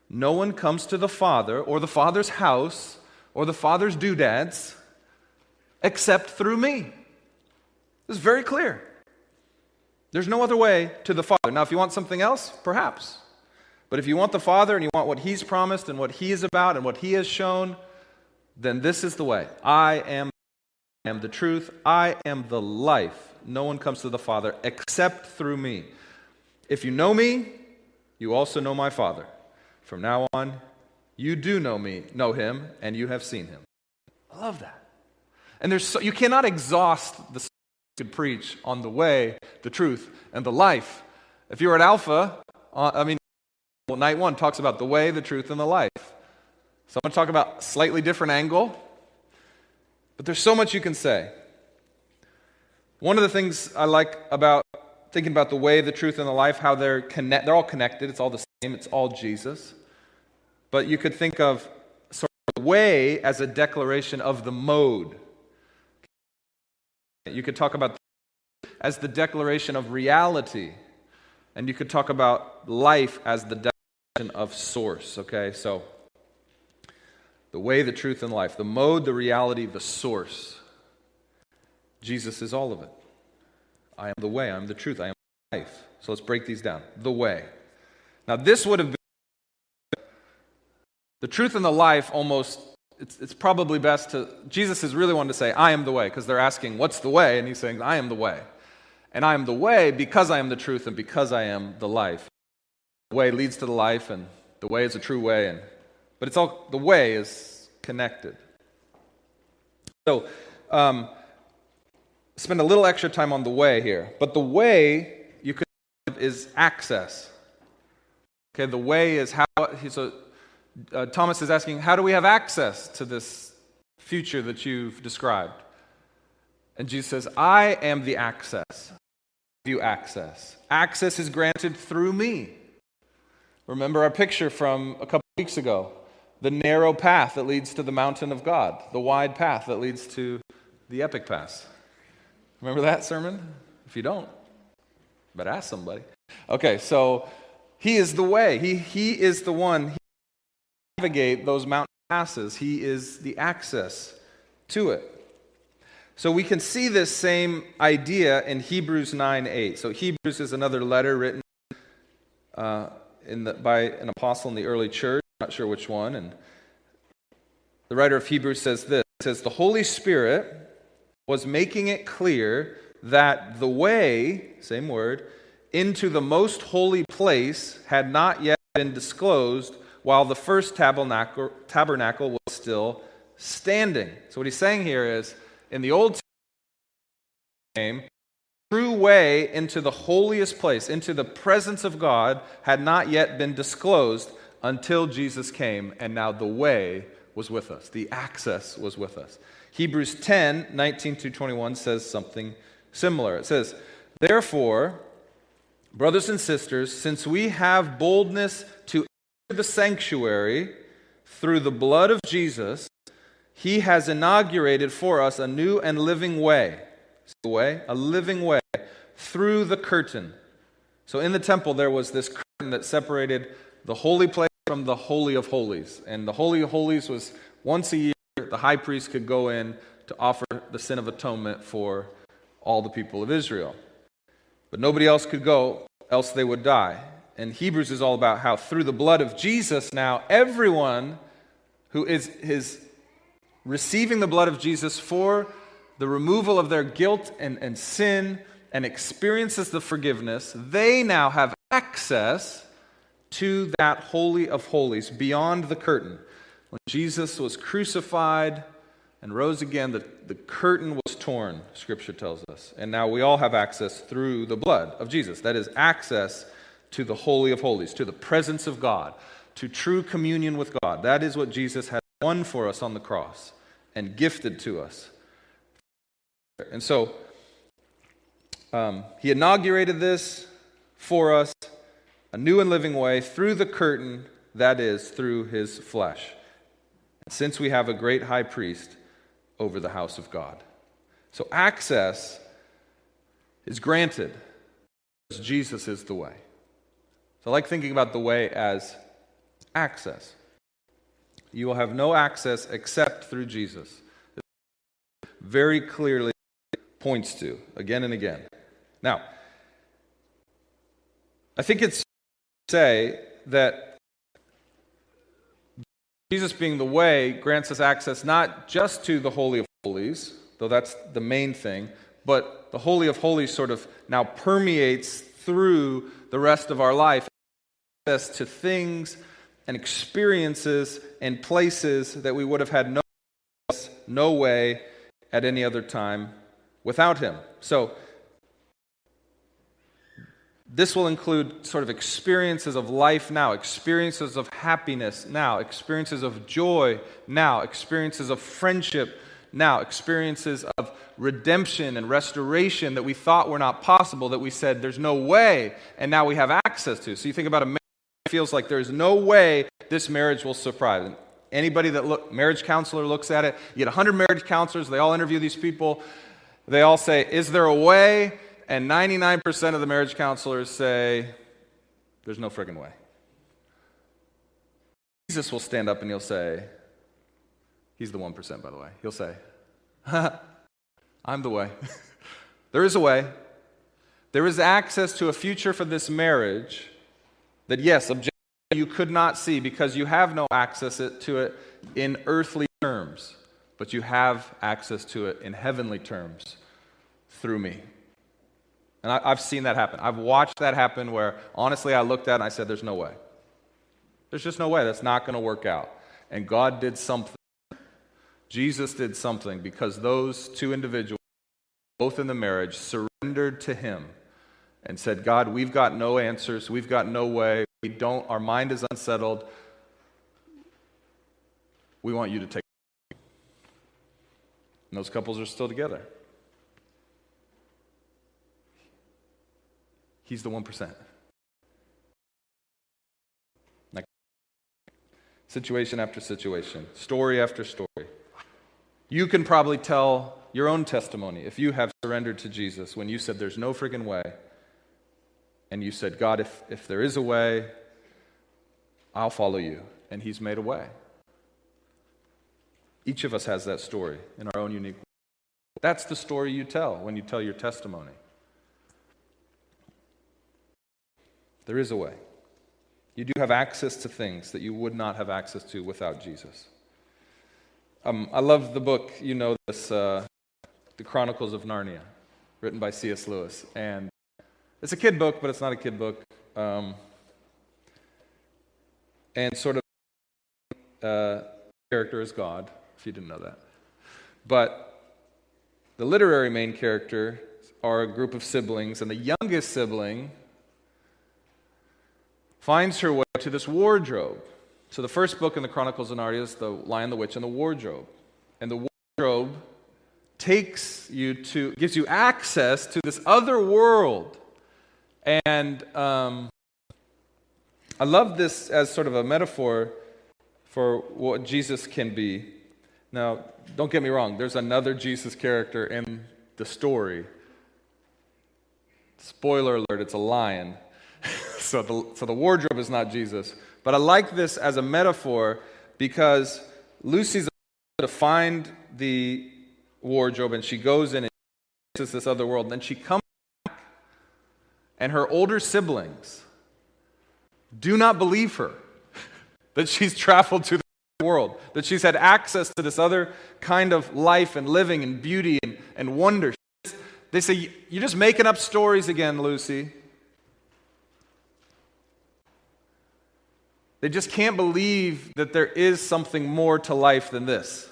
No one comes to the Father or the Father's house or the Father's doodads except through me. This is very clear. There's no other way to the Father. Now, if you want something else, perhaps. But if you want the Father and you want what He's promised and what He is about and what He has shown, then this is the way. I am, I am the truth. I am the life. No one comes to the Father except through me. If you know me, you also know my Father. From now on, you do know me, know him, and you have seen him. I love that. And there's so, you cannot exhaust the could preach on the way, the truth, and the life. If you're at Alpha, uh, I mean, well, night one talks about the way, the truth, and the life. So I'm going to talk about slightly different angle, but there's so much you can say. One of the things I like about thinking about the way, the truth, and the life, how they're connect, they're all connected. It's all the same. It's all Jesus. But you could think of sort of the way as a declaration of the mode. You could talk about as the declaration of reality, and you could talk about life as the declaration of source. Okay, so the way, the truth, and life, the mode, the reality, the source. Jesus is all of it. I am the way, I am the truth, I am life. So let's break these down. The way. Now, this would have been the truth and the life almost, it's, it's probably best to, Jesus is really wanting to say, I am the way, because they're asking, What's the way? And he's saying, I am the way. And I am the way because I am the truth and because I am the life. The way leads to the life, and the way is a true way. And, but it's all, the way is connected. So, um, spend a little extra time on the way here. But the way you could is access. Okay, the way is how. So uh, Thomas is asking, how do we have access to this future that you've described? And Jesus says, I am the access. You access. Access is granted through me. Remember our picture from a couple weeks ago the narrow path that leads to the mountain of God, the wide path that leads to the epic pass. Remember that sermon? If you don't, but ask somebody. Okay, so he is the way. He, he is the one. He navigate those mountain passes. He is the access to it. So we can see this same idea in Hebrews 9 8. So Hebrews is another letter written uh, in the, by an apostle in the early church. Not sure which one. And the writer of Hebrews says this. Says, The Holy Spirit was making it clear that the way, same word, into the most holy place had not yet been disclosed while the first tabernacle, tabernacle was still standing. So, what he's saying here is in the Old Testament, true way into the holiest place, into the presence of God, had not yet been disclosed until Jesus came, and now the way was with us. The access was with us. Hebrews 10 19 to 21 says something similar. It says, Therefore, brothers and sisters, since we have boldness to enter the sanctuary through the blood of Jesus, he has inaugurated for us a new and living way. A way, a living way through the curtain. So in the temple, there was this curtain that separated the holy place from the Holy of Holies. And the Holy of Holies was once a year the high priest could go in to offer the sin of atonement for all the people of Israel. But nobody else could go, else they would die. And Hebrews is all about how through the blood of Jesus now everyone who is, is receiving the blood of Jesus for the removal of their guilt and, and sin and experiences the forgiveness, they now have access to that Holy of Holies beyond the curtain. When Jesus was crucified and rose again, the, the curtain was torn, Scripture tells us. And now we all have access through the blood of Jesus. That is, access to the Holy of Holies, to the presence of God, to true communion with God. That is what Jesus has won for us on the cross and gifted to us. And so, um, he inaugurated this for us, a new and living way through the curtain, that is, through his flesh since we have a great high priest over the house of God. So access is granted because Jesus is the way. So I like thinking about the way as access. You will have no access except through Jesus. Very clearly points to again and again. Now, I think it's say that Jesus, being the way, grants us access not just to the Holy of Holies, though that's the main thing, but the Holy of Holies sort of now permeates through the rest of our life access to things and experiences and places that we would have had no, no way at any other time without Him. So, this will include sort of experiences of life now, experiences of happiness now, experiences of joy now, experiences of friendship Now, experiences of redemption and restoration that we thought were not possible, that we said there's no way, and now we have access to. So you think about a marriage that feels like there's no way this marriage will survive. Anybody that look, marriage counselor looks at it, you get 100 marriage counselors, they all interview these people. They all say, Is there a way? And 99% of the marriage counselors say, There's no friggin' way. Jesus will stand up and he'll say, He's the 1%, by the way. He'll say, *laughs* I'm the way. *laughs* there is a way. There is access to a future for this marriage that, yes, objectively you could not see because you have no access to it in earthly terms, but you have access to it in heavenly terms through me. And I, have seen that happen. I've watched that happen where honestly I looked at it and I said, There's no way. There's just no way. That's not going to work out. And God did something. Jesus did something because those two individuals, both in the marriage, surrendered to Him and said, God, we've got no answers. We've got no way. We don't, our mind is unsettled. We want you to take. And those couples are still together. He's the 1%. Next. Situation after situation, story after story. You can probably tell your own testimony if you have surrendered to Jesus when you said, There's no friggin' way. And you said, God, if, if there is a way, I'll follow you. And He's made a way. Each of us has that story in our own unique way. That's the story you tell when you tell your testimony. There is a way. You do have access to things that you would not have access to without Jesus. Um, I love the book, you know this, uh, The Chronicles of Narnia, written by C.S. Lewis. And it's a kid book, but it's not a kid book. Um, and sort of uh, character is God, if you didn't know that. But the literary main character are a group of siblings, and the youngest sibling finds her way to this wardrobe. So the first book in the Chronicles of Narnia is The Lion, the Witch, and the Wardrobe. And the wardrobe takes you to, gives you access to this other world. And um, I love this as sort of a metaphor for what Jesus can be. Now, don't get me wrong, there's another Jesus character in the story. Spoiler alert, it's a lion. So, the, so the wardrobe is not Jesus. But I like this as a metaphor because Lucy's to find the wardrobe and she goes in and sees this other world. And then she comes back, and her older siblings do not believe her *laughs* that she's traveled to the world, that she's had access to this other kind of life and living and beauty and, and wonder. They say, You're just making up stories again, Lucy. They just can't believe that there is something more to life than this.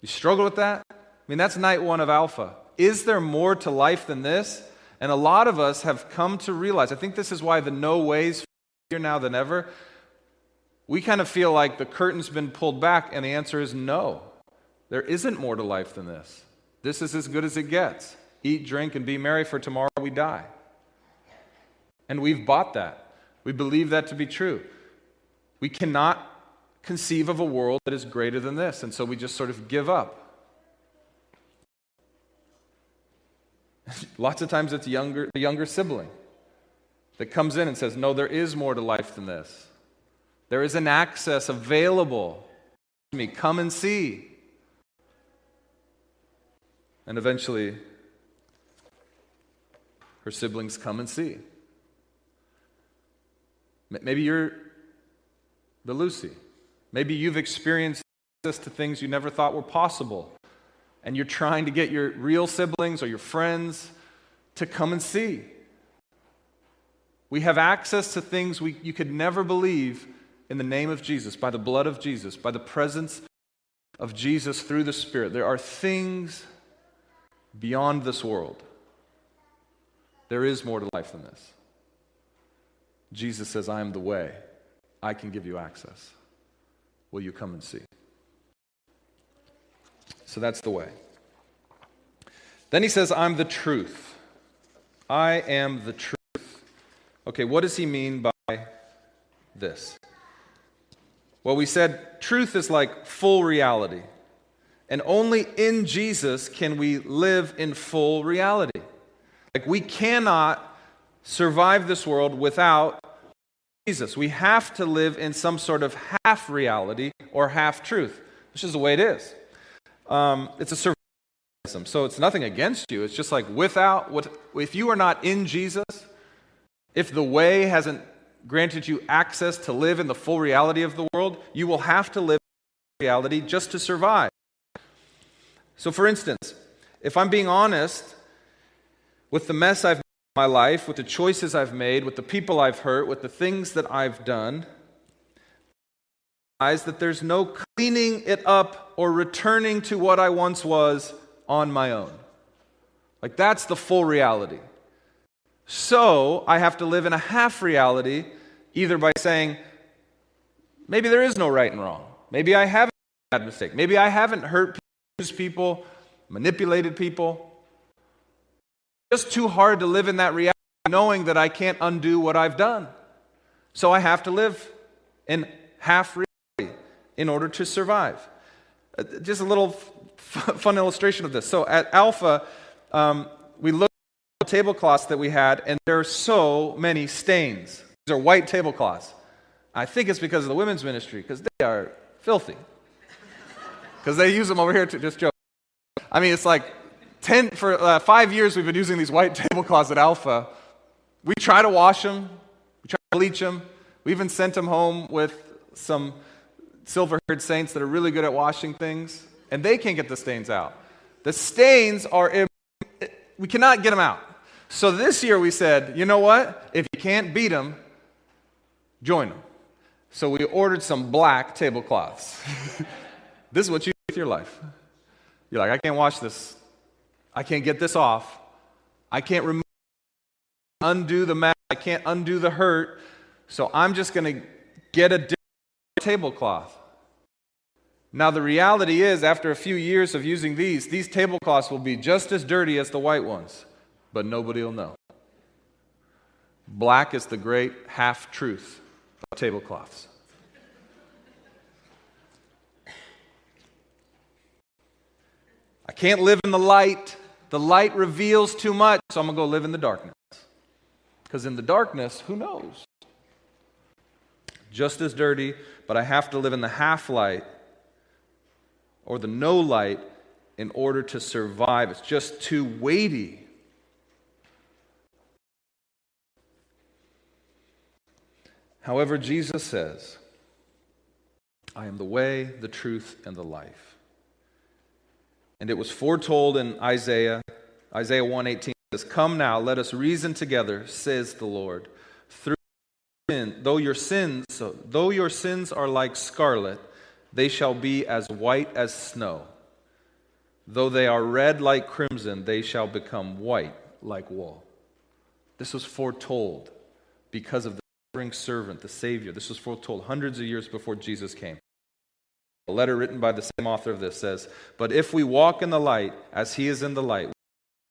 You struggle with that? I mean, that's night one of Alpha. Is there more to life than this? And a lot of us have come to realize, I think this is why the no ways here now than ever. We kind of feel like the curtain's been pulled back, and the answer is no. There isn't more to life than this. This is as good as it gets. Eat, drink, and be merry, for tomorrow we die. And we've bought that. We believe that to be true. We cannot conceive of a world that is greater than this, and so we just sort of give up. *laughs* Lots of times it's younger, the younger sibling that comes in and says, No, there is more to life than this. There is an access available to me. Come and see. And eventually, her siblings come and see. Maybe you're the Lucy. Maybe you've experienced access to things you never thought were possible, and you're trying to get your real siblings or your friends to come and see. We have access to things we, you could never believe in the name of Jesus, by the blood of Jesus, by the presence of Jesus through the Spirit. There are things beyond this world. There is more to life than this. Jesus says, I am the way. I can give you access. Will you come and see? So that's the way. Then he says, I'm the truth. I am the truth. Okay, what does he mean by this? Well, we said truth is like full reality. And only in Jesus can we live in full reality. Like, we cannot survive this world without Jesus. We have to live in some sort of half reality or half truth, which is the way it is. Um, it's a survival so it's nothing against you. It's just like without, what, if you are not in Jesus, if the way hasn't granted you access to live in the full reality of the world, you will have to live in reality just to survive. So, for instance, if I'm being honest with the mess I've my life, with the choices I've made, with the people I've hurt, with the things that I've done, realize that there's no cleaning it up or returning to what I once was on my own. Like, that's the full reality. So I have to live in a half reality, either by saying, maybe there is no right and wrong. Maybe I haven't made a mistake. Maybe I haven't hurt people, manipulated people. Just too hard to live in that reality, knowing that I can't undo what I've done. So I have to live in half reality in order to survive. Uh, just a little fun illustration of this. So at Alpha, um, we the tablecloths that we had, and there are so many stains. These are white tablecloths. I think it's because of the women's ministry, because they are filthy. Because they use them over here to just joke. I mean, it's like 10, for uh, five years we've been using these white *laughs* tablecloths at Alpha. We try to wash them, we try to bleach them. We even sent them home with some silver haired saints that are really good at washing things, and they can't get the stains out. The stains are, we cannot get them out. So this year we said, you know what? If you can't beat them, join them. So we ordered some black tablecloths. *laughs* this is what you do with your life. You're like, I can't wash this. I can't get this off. I can't remove, undo the mess. I can't undo the hurt. So I'm just going to get a different tablecloth. Now, the reality is, after a few years of using these, these tablecloths will be just as dirty as the white ones but nobody will know. Black is the great half truth of tablecloths. I can't live in the light. The light reveals too much, so I'm going to go live in the darkness. Because in the darkness, who knows? Just as dirty, but I have to live in the half light or the no light in order to survive. It's just too weighty However, Jesus says, I am the way, the truth, and the life. And it was foretold in Isaiah, Isaiah 118 says, Come now, let us reason together, says the Lord. Through sin, though your sins, though your sins are like scarlet, they shall be as white as snow. Though they are red like crimson, they shall become white like wool. This was foretold because of the suffering servant, the Savior. This was foretold hundreds of years before Jesus came. A letter written by the same author of this says, But if we walk in the light as he is in the light, we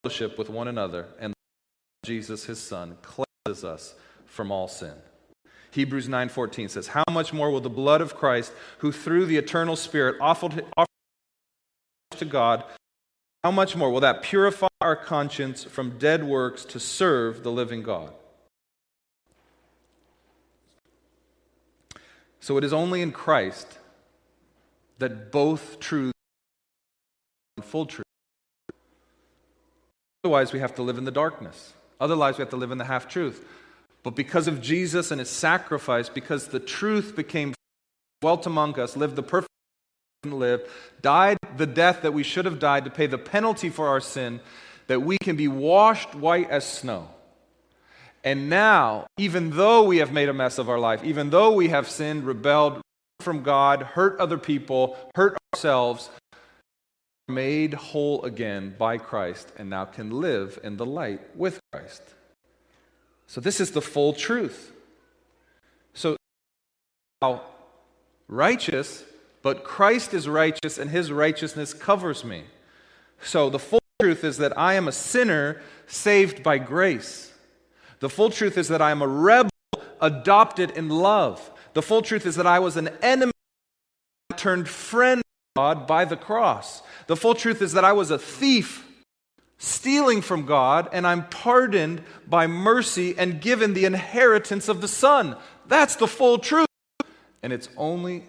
fellowship with one another, and Jesus, his Son, cleanses us from all sin. Hebrews 9:14 says, "How much more will the blood of Christ, who through the eternal Spirit offered to God, how much more will that purify our conscience from dead works to serve the living God?" So it is only in Christ that both truths and full truth. Otherwise, we have to live in the darkness. Otherwise, we have to live in the half truth. But because of Jesus and his sacrifice, because the truth became dwelt among us, lived the perfect live, died the death that we should have died to pay the penalty for our sin, that we can be washed white as snow. And now, even though we have made a mess of our life, even though we have sinned, rebelled from God, hurt other people, hurt ourselves, made whole again by Christ and now can live in the light with Christ. So, this is the full truth. So, how righteous but Christ is righteous and his righteousness covers me. So the full truth is that I am a sinner saved by grace. The full truth is that I am a rebel adopted in love. The full truth is that I was an enemy turned friend of God by the cross. The full truth is that I was a thief stealing from God and I'm pardoned by mercy and given the inheritance of the Son. That's the full truth. And it's only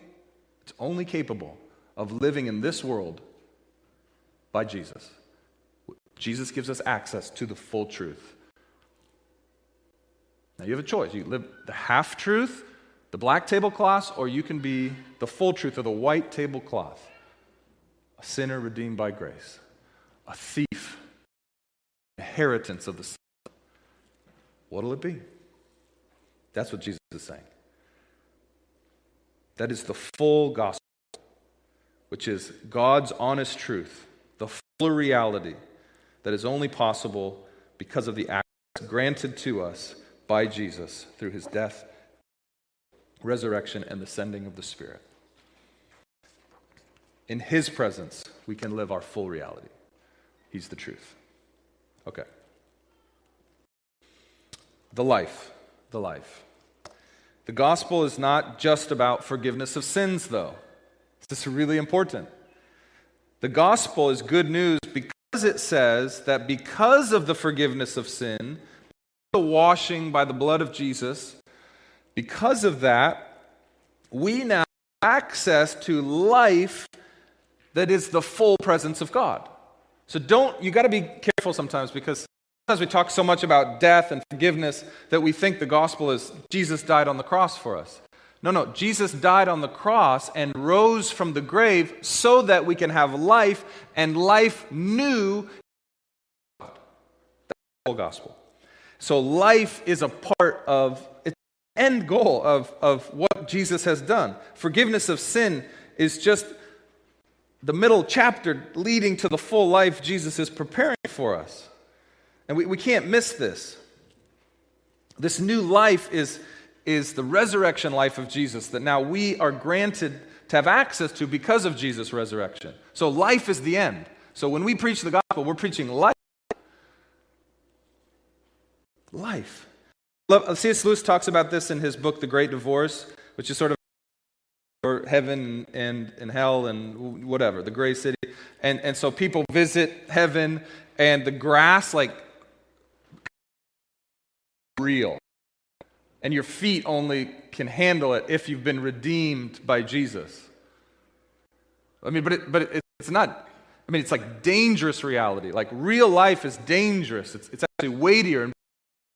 it's only capable of living in this world by Jesus. Jesus gives us access to the full truth. Now you have a choice. You live the half truth, the black tablecloth, or you can be the full truth of the white tablecloth. A sinner redeemed by grace, a thief, inheritance of the Son. What'll it be? That's what Jesus is saying. That is the full gospel, which is God's honest truth, the full reality that is only possible because of the act granted to us by Jesus through his death, resurrection, and the sending of the Spirit. In his presence, we can live our full reality. He's the truth. Okay. The life. The life. The gospel is not just about forgiveness of sins, though. This is really important. The gospel is good news because it says that because of the forgiveness of sin, the washing by the blood of Jesus, because of that, we now have access to life that is the full presence of God. So don't, you got to be careful sometimes because sometimes we talk so much about death and forgiveness that we think the gospel is Jesus died on the cross for us. No, no, Jesus died on the cross and rose from the grave so that we can have life and life new. That's the whole gospel. So life is a part of, the end goal of, of what Jesus has done. Forgiveness of sin is just the middle chapter leading to the full life Jesus is preparing for us. And we, we can't miss this. This new life is, is the resurrection life of Jesus that now we are granted to have access to because of Jesus' resurrection. So life is the end. So when we preach the gospel, we're preaching life life. C.S. Lewis talks about this in his book, The Great Divorce, which is sort of or heaven and, and hell and whatever, the gray city. And, and so people visit heaven, and the grass, like, real. And your feet only can handle it if you've been redeemed by Jesus. I mean, but, it, but it's not, I mean, it's like dangerous reality. Like, real life is dangerous, it's, it's actually weightier and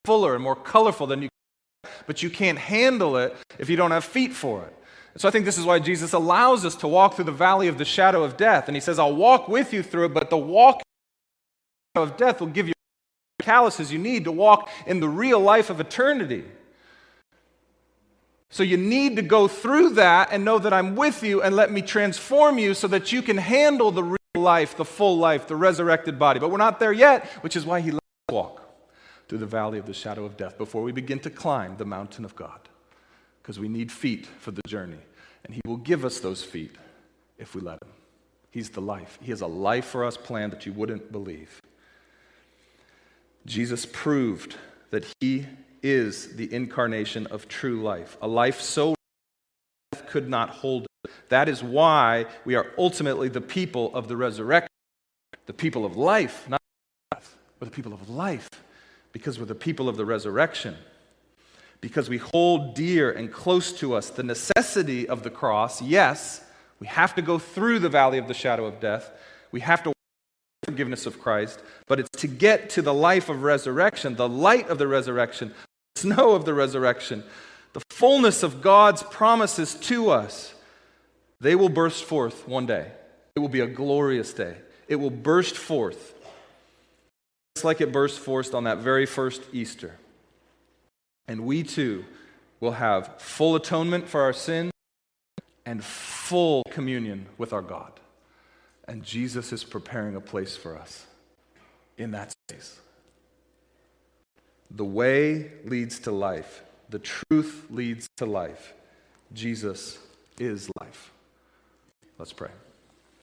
fuller and more colorful than you but you can't handle it if you don't have feet for it. So I think this is why Jesus allows us to walk through the valley of the shadow of death. And he says, I'll walk with you through it, but the walk of death will give you the calluses you need to walk in the real life of eternity. So you need to go through that and know that I'm with you and let me transform you so that you can handle the real life, the full life, the resurrected body. But we're not there yet, which is why he lets us walk through the valley of the shadow of death before we begin to climb the mountain of God. Because we need feet for the journey. And He will give us those feet if we let Him. He's the life. He has a life for us planned that you wouldn't believe. Jesus proved that He is the incarnation of true life, a life so death could not hold it. That is why we are ultimately the people of the resurrection, the people of life, not death, but the people of life because we're the people of the resurrection. Because we hold dear and close to us the necessity of the cross. Yes, we have to go through the valley of the shadow of death. We have to the forgiveness of Christ, but it's to get to the life of resurrection, the light of the resurrection, the snow of the resurrection, the fullness of God's promises to us. They will burst forth one day. It will be a glorious day. It will burst forth just like it burst forth on that very first Easter. And we too will have full atonement for our sin and full communion with our God. And Jesus is preparing a place for us in that space. The way leads to life, the truth leads to life. Jesus is life. Let's pray.